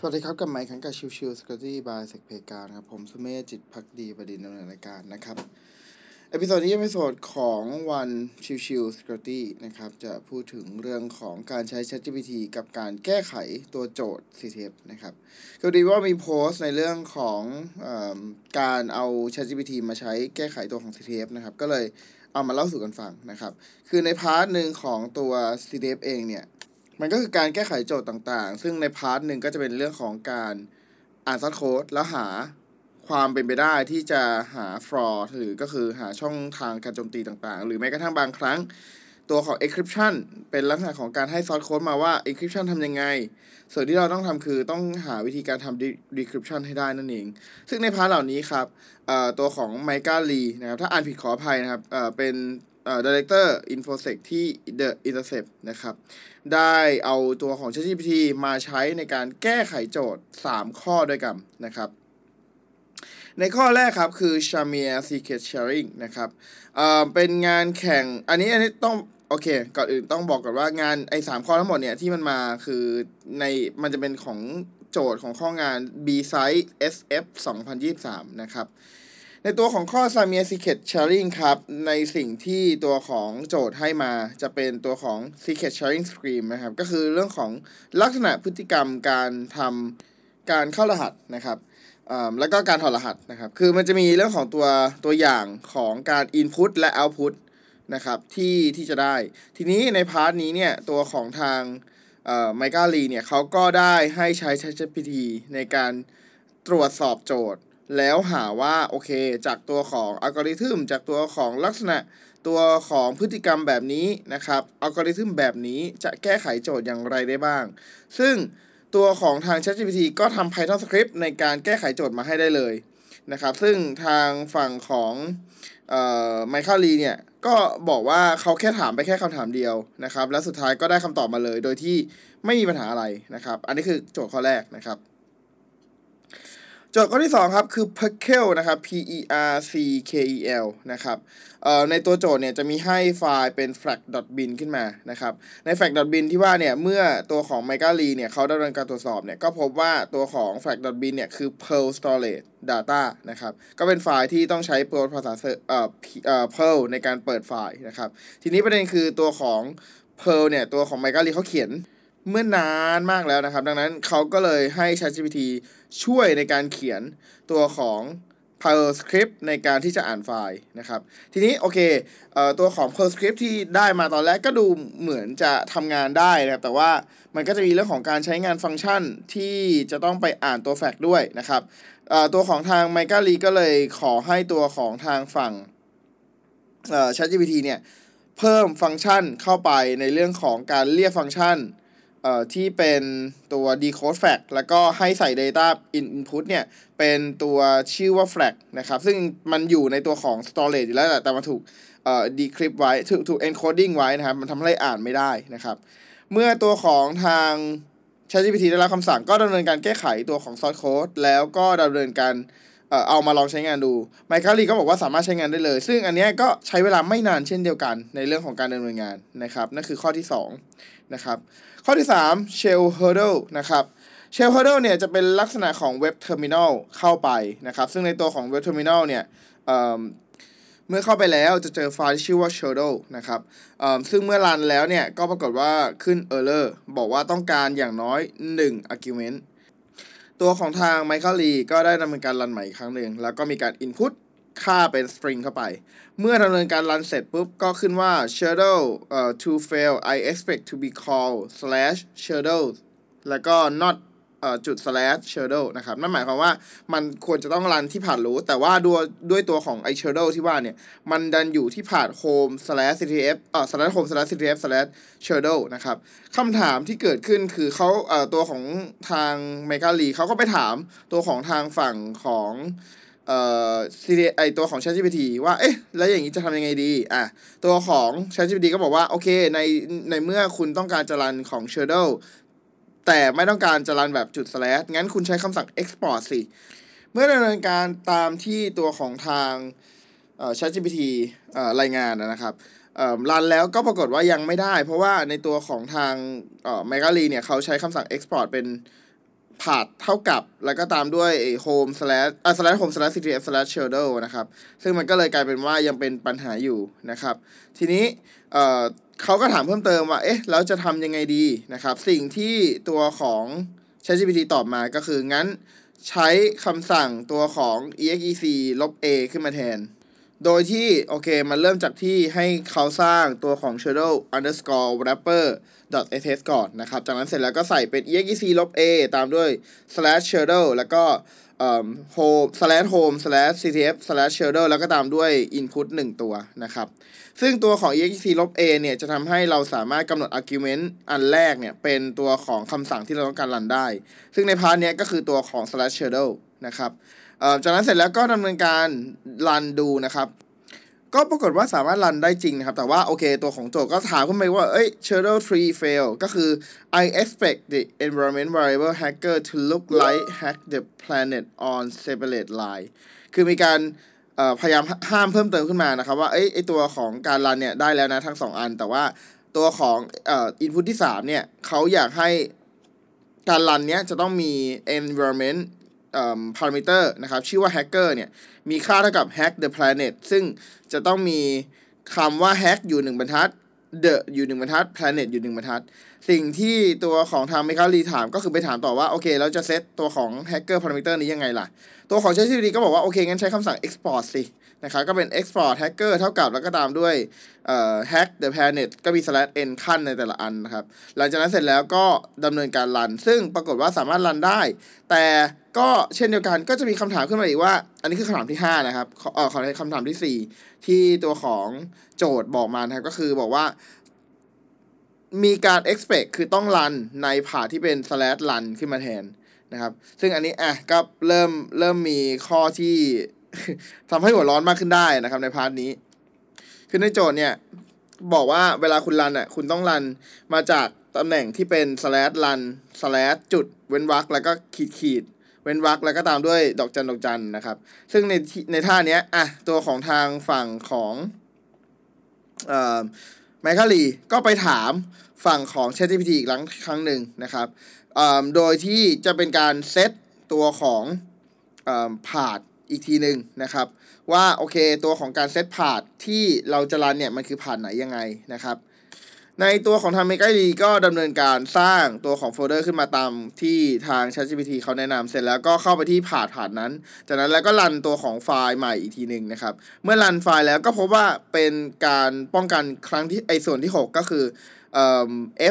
สวัสดีครับกลับมาอีกครั้งกับ Chill Chill Security by เซกเพกาครับผมสุเมธจิตภักดีบดินทร์ดำเนินรายการนะครับ episode นี้ episode ของวัน Chill Chill Security นะครับจะพูดถึงเรื่องของการใช้ ChatGPT กับการแก้ไขตัวโจทย์ CTF นะครับคือดีว่ามีโพสต์ในเรื่องของการเอา ChatGPT มาใช้แก้ไขตัวของ CTF นะครับก็เลยเอามาเล่าสู่กันฟังนะครับ คือใน part หนึ่งของตัว CTF เองเนี่ย มันก็คือการแก้ไขโจทย์ต่างๆ ซึ่งใน part หนึ่งก็จะเป็นเรื่องของการอ่าน source code แล้วหาความเป็นไปได้ที่จะหา flaw หรือก็คือหาช่องทางการโจมตีต่างๆ หรือแม้กระทั่งบางครั้งตัวของ encryption เป็นลักษณะของการให้ source code มาว่า encryption ทำยังไง ส่วนที่เราต้องทำคือต้องหาวิธีการทำ decryption ให้ได้นั่นเอง ซึ่งใน part เหล่านี้ครับตัวของ m i c a Lee นะครับ ถ้าอ่านผิดขออภัยนะครับเป็น เอ่อ Director Infosec ที่ The Intercept นะครับ ได้เอาตัวของ ChatGPT มาใช้ในการแก้ไขโจทย์ 3 ข้อด้วยกันนะครับ ในข้อแรกครับคือ Shamir Secret Sharing นะครับเอ่อเป็นงานแข่ง อันนี้อันนี้ต้องโอเค ก่อนอื่นต้องบอกก่อนว่างานไอ้สามข้อทั้งหมดเนี่ยที่มันมาคือในมันจะเป็นของโจทย์ของข้องาน B Site SF 2023 นะครับ ในตัวของข้อ s a m i a Secret Sharing ครับ ในสิ่งที่ตัวของโจทย์ให้มาจะเป็นตัวของ Secret Sharing Scheme นะครับ ก็คือเรื่องของลักษณะพฤติกรรมการทำการเข้ารหัสนะครับแล้วก็การถอดรหัสนะครับ คือมันจะมีเรื่องของตัวตัวอย่างของการ Input และ Output นะครับที่ที่จะได้ ทีนี้ในพาร์ทนี้เนี่ย ตัวของทางไมกาลีเนี่ยเขาก็ได้ให้ใช้ ChatGPT ในการตรวจสอบโจทย์ แล้วหาว่า โอเค จากตัวของอัลกอริทึมจากตัวของลักษณะตัวของพฤติกรรมแบบนี้นะครับอัลกอริทึมแบบนี้จะแก้ไขโจทย์อย่างไรได้บ้าง ซึ่งตัวของทาง ChatGPT ก็ทำ Python script ในการแก้ไขโจทย์มาให้ได้เลยนะครับ ซึ่งทางฝั่งของไมเคิลลีเนี่ย ก็บอกว่าเขาแค่ถามไปแค่คำถามเดียวนะครับ และสุดท้ายก็ได้คำตอบมาเลย โดยที่ไม่มีปัญหาอะไรนะครับ อันนี้คือโจทย์ข้อแรกนะครับ จทย์ข้อที่ 2 ครับคือ Perkel นะครับ P E R C K E L นะครับในตัวโจทย์เนี่ยจะมีให้ไฟล์เป็น flag.bin ขึ้นมานะครับใน flag.bin ที่ว่าเนี่ยเมื่อตัวของ m i c a l e เนี่ยเขาดำเนินการตรวจสอบเนี่ยก็พบว่าตัวของ flag.bin เนี่ยคือ Perl storage data นะครับก็เป็นไฟล์ที่ต้องใช้โปรภาษาเอ่อเอ่อ Perl ในการเปิดไฟล์นะครับทีนี้ประเด็นคือตัวของ Perl เนี่ยตัวของ m i c a l e เขาเขียน เมื่อนานมากแล้วนะครับ ดังนั้นเขาก็เลยให้ ChatGPT ช่วยในการเขียนตัวของ Perl script ในการที่จะอ่านไฟล์นะครับ ทีนี้โอเคเอ่อตัวของ Perl script ที่ได้มาตอนแรกก็ดูเหมือนจะทำงานได้นะครับ แต่ว่ามันก็จะมีเรื่องของการใช้งานฟังก์ชันที่จะต้องไปอ่านตัวแฟกด้วยนะครับเอ่อตัวของทาง m i c a l e ก็เลยขอให้ตัวของทางฝั่งเอ่อ ChatGPT เนี่ย เพิ่มฟังก์ชันเข้าไปในเรื่องของการเรียกฟังก์ชัน อ่อที่เป็นตัว decode flag แล้วก็ให้ใส่ data input เนี่ย เป็นตัวชื่อว่า flag นะครับ ซึ่งมันอยู่ในตัวของ storage อยู่แล้วแต่มันถูกเอ่อ decrypt ไว้ถูกถูก encoding ไว้นะครับ มันทำให้อ่านไม่ได้นะครับ เมื่อตัวของทาง ChatGPT ได้รับคำสั่งก็ดำเนินการแก้ไขตัวของ source code แล้วก็ดำเนินการเอ่อเอามาลองใช้งานดูไมค์คารีก็บอกว่าสามารถใช้งานได้เลย ซึ่งอันนี้ก็ใช้เวลาไม่นานเช่นเดียวกันในเรื่องของการดำเนินงานนะครับ นั่นคือข้อที่2นะครับ ข้อที่3 Shell Hurdle นะครับ Shell Hurdle เนี่ยจะเป็นลักษณะของ web terminal เข้าไปนะครับ ซึ่งในตัวของ web terminal เนี่ยเมื่อเข้าไปแล้วจะเจอไฟล์ที่ชื่อว่า Shadow นะครับซึ่งเมื่อ run แล้วเนี่ยก็ปรากฏว่าขึ้น Error บอกว่าต้องการอย่างน้อย 1 argument ตัวของทาง Michael Lee ก็ได้ดำเนินการรันใหม่อีกครั้งหนึ่ง แล้วก็มีการ input ค่าเป็น string เข้าไป เมื่อดำเนินการรันเสร็จปุ๊บ ก็ขึ้นว่า shadow เอ่อ to fail I expect to be called slash shadow แล้วก็ not เอ่อจุด slash shadow นะครับ นั่นหมายความว่ามันควรจะต้องรันที่ผ่านรู้ แต่ว่าด้วยด้วยตัวของไอ shadow ที่ว่าเนี่ย มันดันอยู่ที่ผ่าน home slash ctf เอ่อ slash home slash ctf slash shadow นะครับคำถามที่เกิดขึ้นคือเขาเอ่อตัวของทาง m e g a l e เขาก็ไปถามตัวของทางฝั่งของ เอ่อซีไอตัวของ ChatGPT ว่า เอ๊ะ แล้วอย่างนี้จะทำยังไงดี อะ ตัวของ ChatGPT ก็บอกว่า โอเค ใน ในเมื่อคุณต้องการจะรันของ Shadow แต่ไม่ต้องการจะรันแบบจุด slash งั้นคุณใช้คำสั่ง export สิ เมื่อดำเนินการตามที่ตัวของทางเอ่อ ChatGPT เอ่อ รายงานนะครับ เอ่อ รันแล้วก็ปรากฏว่ายังไม่ได้ เพราะว่าในตัวของทางเอ่อ m e g a l y เนี่ย เขาใช้คำสั่ง export เป็น ผาดเท่ากับ แล้วก็ตามด้วย home slash อ่า slash home slash ctf slash shadow นะครับ ซึ่งมันก็เลยกลายเป็นว่ายังเป็นปัญหาอยู่นะครับ ทีนี้เอ่อเขาก็ถามเพิ่มเติมว่า เอ๊ะ แล้วจะทำยังไงดีนะครับ สิ่งที่ตัวของ ChatGPT ตอบมาก็คืองั้นใช้คำสั่งตัวของ exec ลบ a ขึ้นมาแทน โดยที่ โอเค มันเริ่มจากที่ให้เขาสร้างตัวของ shadow underscore wrapper sh ก่อนนะครับ จากนั้นเสร็จแล้วก็ใส่เป็น exec ลบ a ตามด้วย slash shadow แล้วก็ home slash home slash ctf slash shadow แล้วก็ตามด้วย input 1 ตัวนะครับ ซึ่งตัวของ exec ลบ a เนี่ย จะทำให้เราสามารถกำหนด argument อันแรกเนี่ย เป็นตัวของคำสั่งที่เราต้องการรันได้ ซึ่งในพาร์ทเนี้ยก็คือตัวของ slash shadow นะครับ จากนั้นเสร็จแล้วก็ดำเนินการรันดูนะครับก็ปรากฏว่าสามารถรันได้จริงนะครับ แต่ว่าโอเคตัวของโจก็ถามขึ้นไปว่า เอ้ย shadow tree fail ก็คือ I expect the environment variable hacker to look like hack the planet on separate line คือมีการพยายามห้ามเพิ่มเติมขึ้นมานะครับ ว่า เอ้ยไอตัวของการรันเนี่ย ได้แล้วนะทั้งสองอัน แต่ว่าตัวของอ่อ input ที่ 3 เนี่ยเขาอยากให้การรันเนี้ยจะต้องมี environment เอ่อ parameter นะครับชื่อว่า hacker เนี่ยมีค่าเท่ากับ hack the planet ซึ่งจะต้องมีคำว่า hack อยู่หนึ่งบรรทัด the อยู่หนึ่งบรรทัด planet อยู่หนึ่งบรรทัด สิ่งที่ตัวของทางเมคารีถามก็คือไปถามต่อว่าโอเคเราจะเซตตัวของ hacker parameter นี้ยังไงล่ะ ตัวของ ChatGPT ก็บอกว่าโอเคงั้นใช้คำสั่ง export สินะครับก็เป็น export hacker เท่ากับแล้วก็ตามด้วยเอ่อ hack the planet ก็มี slash n ขั้นในแต่ละอันนะครับ หลังจากนั้นเสร็จแล้วก็ดำเนินการรัน ซึ่งปรากฏว่าสามารถรันได้ แต่ ก็เช่นเดียวกันก็จะมีคำถามขึ้นมาอีกว่า อันนี้คือคำถามที่ 5 นะครับเออขอคำถามที่ 4 ที่ตัวของโจทย์บอกมานะครับก็คือบอกว่า มีการ expect คือต้องรันในผ่าที่เป็น slash run ขึ้นมาแทนนะครับ ซึ่งอันนี้อะก็เริ่มเริ่มมีข้อที่ทำให้หัวร้อนมากขึ้นได้นะครับ ในพาร์ทนี้ คือในโจทย์เนี่ย บอกว่าเวลาคุณรันอะคุณต้องรันมาจากตำแหน่งที่เป็น slash run slash จุดเว้นวรรคแล้วก็ขีดขีด เว้นวรรคแล้วก็ตามด้วยดอกจันดอกจันนะครับ ซึ่งในในท่าเนี้ยอะตัวของทางฝั่งของเอ่อไมค์ลีก็ไปถามฝั่งของ ChatGPT อีกครั้งครั้งหนึ่งนะครับโดยที่จะเป็นการเซตตัวของผาดอีกทีหนึ่งนะครับ ว่าโอเคตัวของการเซตพาดที่เราจะรันเนี่ยมันคือพาดไหนยังไงนะครับ ในตัวของทางเมกาดีก็ดำเนินการสร้างตัวของโฟลเดอร์ขึ้นมาตามที่ทาง ChatGPT เขาแนะนำเสร็จแล้วก็เข้าไปที่ผาดผาดนั้น จากนั้นแล้วก็รันตัวของไฟล์ใหม่อีกทีหนึ่งนะครับ เมื่อรันไฟล์แล้วก็พบว่าเป็นการป้องกันครั้งที่ไอส่วนที่ 6 ก็คือ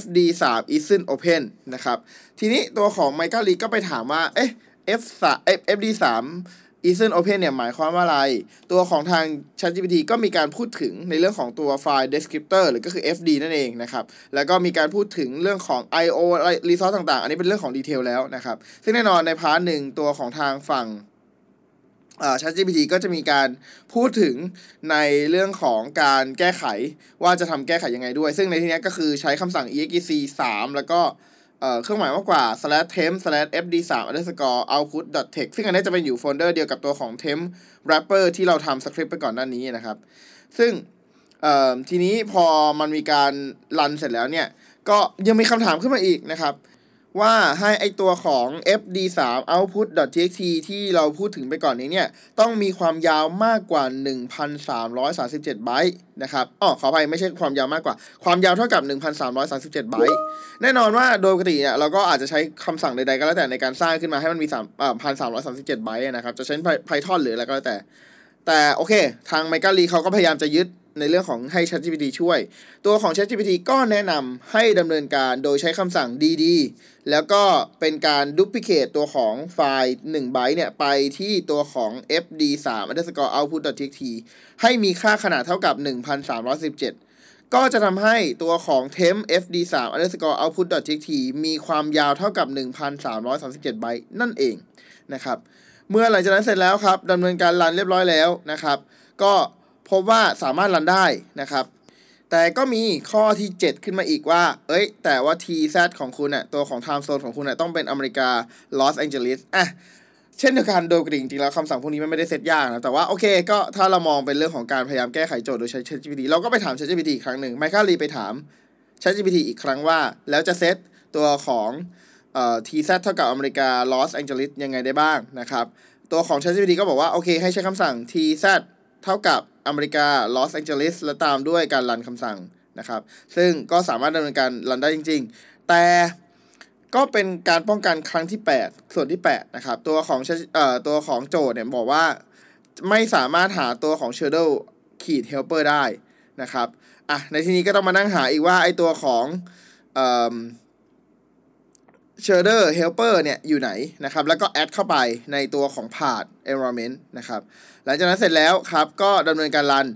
fd 3 isn't open นะครับ ทีนี้ตัวของ m i c a l e ก็ไปถามว่า เอ๊ะ f 3 fd 3 isn't open เนี่ยหมายความว่าอะไร ตัวของทาง ChatGPT ก็มีการพูดถึงในเรื่องของตัวไฟล์ descriptor หรือก็คือ fd นั่นเองนะครับ แล้วก็มีการพูดถึงเรื่องของ io resource ต่างๆ อันนี้เป็นเรื่องของ detail แล้วนะครับ ซึ่งแน่นอนใน part หนึ่งตัวของทางฝั่ง ChatGPT ก็จะมีการพูดถึงในเรื่องของการแก้ไขว่าจะทำแก้ไขยังไงด้วย ซึ่งในที่นี้ก็คือใช้คำสั่ง exec 3แล้วก็ เครื่องหมายมากกว่า slash temp slash fd 3 underscore output dot text ซึ่งอันนี้จะเป็นอยู่โฟลเดอร์เดียวกับตัวของ temp wrapper ที่เราทำสคริปต์ไปก่อนหน้านี้นะครับ ซึ่งทีนี้พอมันมีการรันเสร็จแล้วเนี่ย ก็ยังมีคำถามขึ้นมาอีกนะครับ ว่าให้ไอตัวของ fd3 output.txt ที่เราพูดถึงไปก่อนนี้เนี่ย ต้องมีความยาวมากกว่า 1,337 ไบต์นะครับอ๋อขออภัยไม่ใช่ความยาวมากกว่า ความยาวเท่ากับ 1,337 ไบต์แน่นอนว่าโดยปกติเนี่ย เราก็อาจจะใช้คำสั่งใดๆก็แล้วแต่ในการสร้างขึ้นมาให้มันมี3อ่า1,337 ไบต์นะครับ จะใช้ Python หรืออะไรก็แล้วแต่ แต่โอเค ทางไมเคิลีเขาก็พยายามจะยึด ในเรื่องของให้ ChatGPT ช่วย ตัวของ ChatGPT ก็แนะนำให้ดำเนินการโดยใช้คำสั่ง dd แล้วก็เป็นการดูพิเคตตัวของไฟล์1ไบต์เนี่ย ไปที่ตัวของ fd3 underscore output.txt ให้มีค่าขนาดเท่ากับ 1,317 ก็จะทำให้ตัวของ temp fd3 underscore output.txt มีความยาวเท่ากับ 1,337 ไบต์นั่นเองนะครับ เมื่อหลังจากนั้นเสร็จแล้วครับดำเนินการรันเรียบร้อยแล้วนะครับ ก็ พบว่าสามารถ run ได้นะครับ แต่ก็มีข้อที่ 7 ขึ้นมาอีกว่า เอ้ย แต่ว่า TZ ของคุณเนี่ยตัวของ time zone ของคุณเนี่ยต้องเป็นอเมริกาลอสแองเจลิสอะเช่นเดียวกันโดยกริ่งจริงแล้วคำสั่งพวกนี้มันไม่ได้เซตยากนะ แต่ว่าโอเคก็ถ้าเรามองเป็นเรื่องของการพยายามแก้ไขโจทย์โดยใช้ ChatGPT เราก็ไปถาม ChatGPT อีกครั้งหนึ่งไมค์คารีไปถาม ChatGPT อีกครั้งว่า แล้วจะเซตตัวของเอ่อ TZ เท่ากับอเมริกา Los Angeles ยังไงได้บ้างนะครับ ตัวของ ChatGPT ก็บอกว่า โอเคให้ใช้คำสั่ง TZ เท่ากับ อเมริกา Los Angeles และตามด้วยการรันคำสั่งนะครับ ซึ่งก็สามารถดำเนินการรันได้จริง ๆ แต่ก็เป็นการป้องกันครั้งที่ 8 ส่วนที่ 8 นะครับ ตัวของเอ่อตัวของโจทย์เนี่ยบอกว่าไม่สามารถหาตัวของ Shadow ขีด Helper ได้นะครับอะในที่นี้ก็ต้องมานั่งหาอีกว่าไอตัวของเอ่อ shader helper เนี่ยอยู่ไหนนะครับแล้วก็ add เข้าไปในตัวของ path environment นะครับหลังจากนั้นเสร็จแล้วครับก็ดำเนินการ run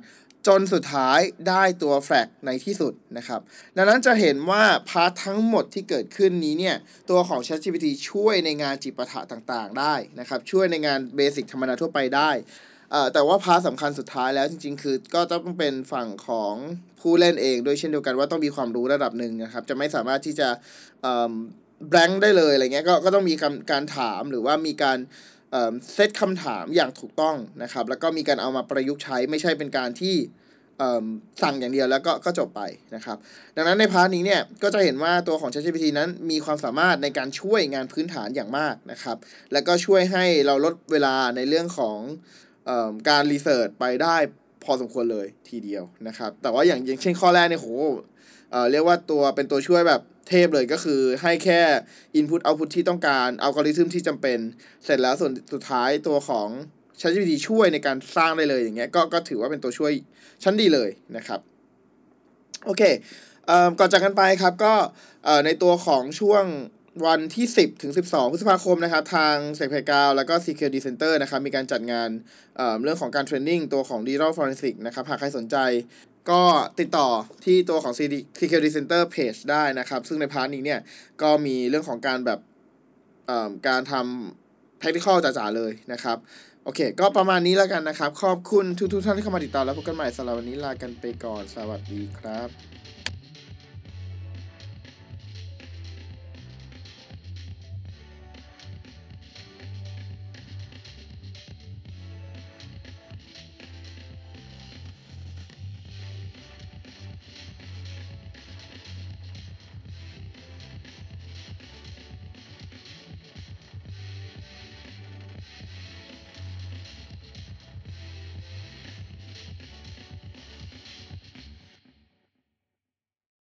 จนสุดท้ายได้ตัว flag ในที่สุดนะครับ ดังนั้นจะเห็นว่า part ทั้งหมดที่เกิดขึ้นนี้เนี่ย ตัวของ ChatGPT ช่วยในงานจิปาถะต่างๆ ได้นะครับ ช่วยในงาน basic ธรรมดาทั่วไปได้แต่ว่า part สำคัญสุดท้ายแล้วจริงๆ คือก็ต้องเป็นฝั่งของผู้เล่นเองด้วยเช่นเดียวกันว่าต้องมีความรู้ระดับหนึ่งนะครับ จะไม่สามารถที่จะ แบงค์ได้เลยอะไรเงี้ยก็ก็ต้องมีการถามหรือว่ามีการเซตคำถามอย่างถูกต้องนะครับ แล้วก็มีการเอามาประยุกต์ใช้ไม่ใช่เป็นการที่สั่งอย่างเดียวแล้วก็ก็จบไปนะครับ ดังนั้นใน part นี้เนี่ยก็จะเห็นว่าตัวของ ChatGPT นั้นมีความสามารถในการช่วยงานพื้นฐานอย่างมากนะครับ แล้วก็ช่วยให้เราลดเวลาในเรื่องของออการ research ไปได้พอสมควรเลยทีเดียวนะครับ แต่ว่าอย่างอย่างเช่นข้อแรกเนี่ยโหเเรียกว่าตัวเป็นตัวช่วยแบบ เทพเลยก็คือให้แค่ Input Output ที่ต้องการอัลกอริทึมที่จำเป็น เสร็จแล้วส่วนสุดท้ายตัวของ ChatGPT ช่วยในการสร้างได้เลยอย่างเงี้ยก็ก็ถือว่าเป็นตัวช่วยชั้นดีเลยนะครับ โอเคเอ่อก่อนจากกันไปครับก็เอ่อในตัวของช่วงวันที่ 10 ถึง 12 พฤษภาคมนะครับ ทางเซกเพกาวแล้วก็ Security Center นะครับ มีการจัดงานเอ่อเรื่องของการเทรนนิ่งตัวของ Digital Forensic นะครับ หากใครสนใจ ก็ติดต่อที่ตัวของ CD Security Center Page ได้นะครับ ซึ่งในพาร์ทนี้เนี่ย ก็มีเรื่องของการแบบการทำ practical จ๋าๆเลยนะครับ โอเค ก็ประมาณนี้แล้วกันนะครับ ขอบคุณทุกๆท่านที่เข้ามาติดตามแล้วพบกันใหม่สำหรับวันนี้ลากันไปก่อน สวัสดีครับ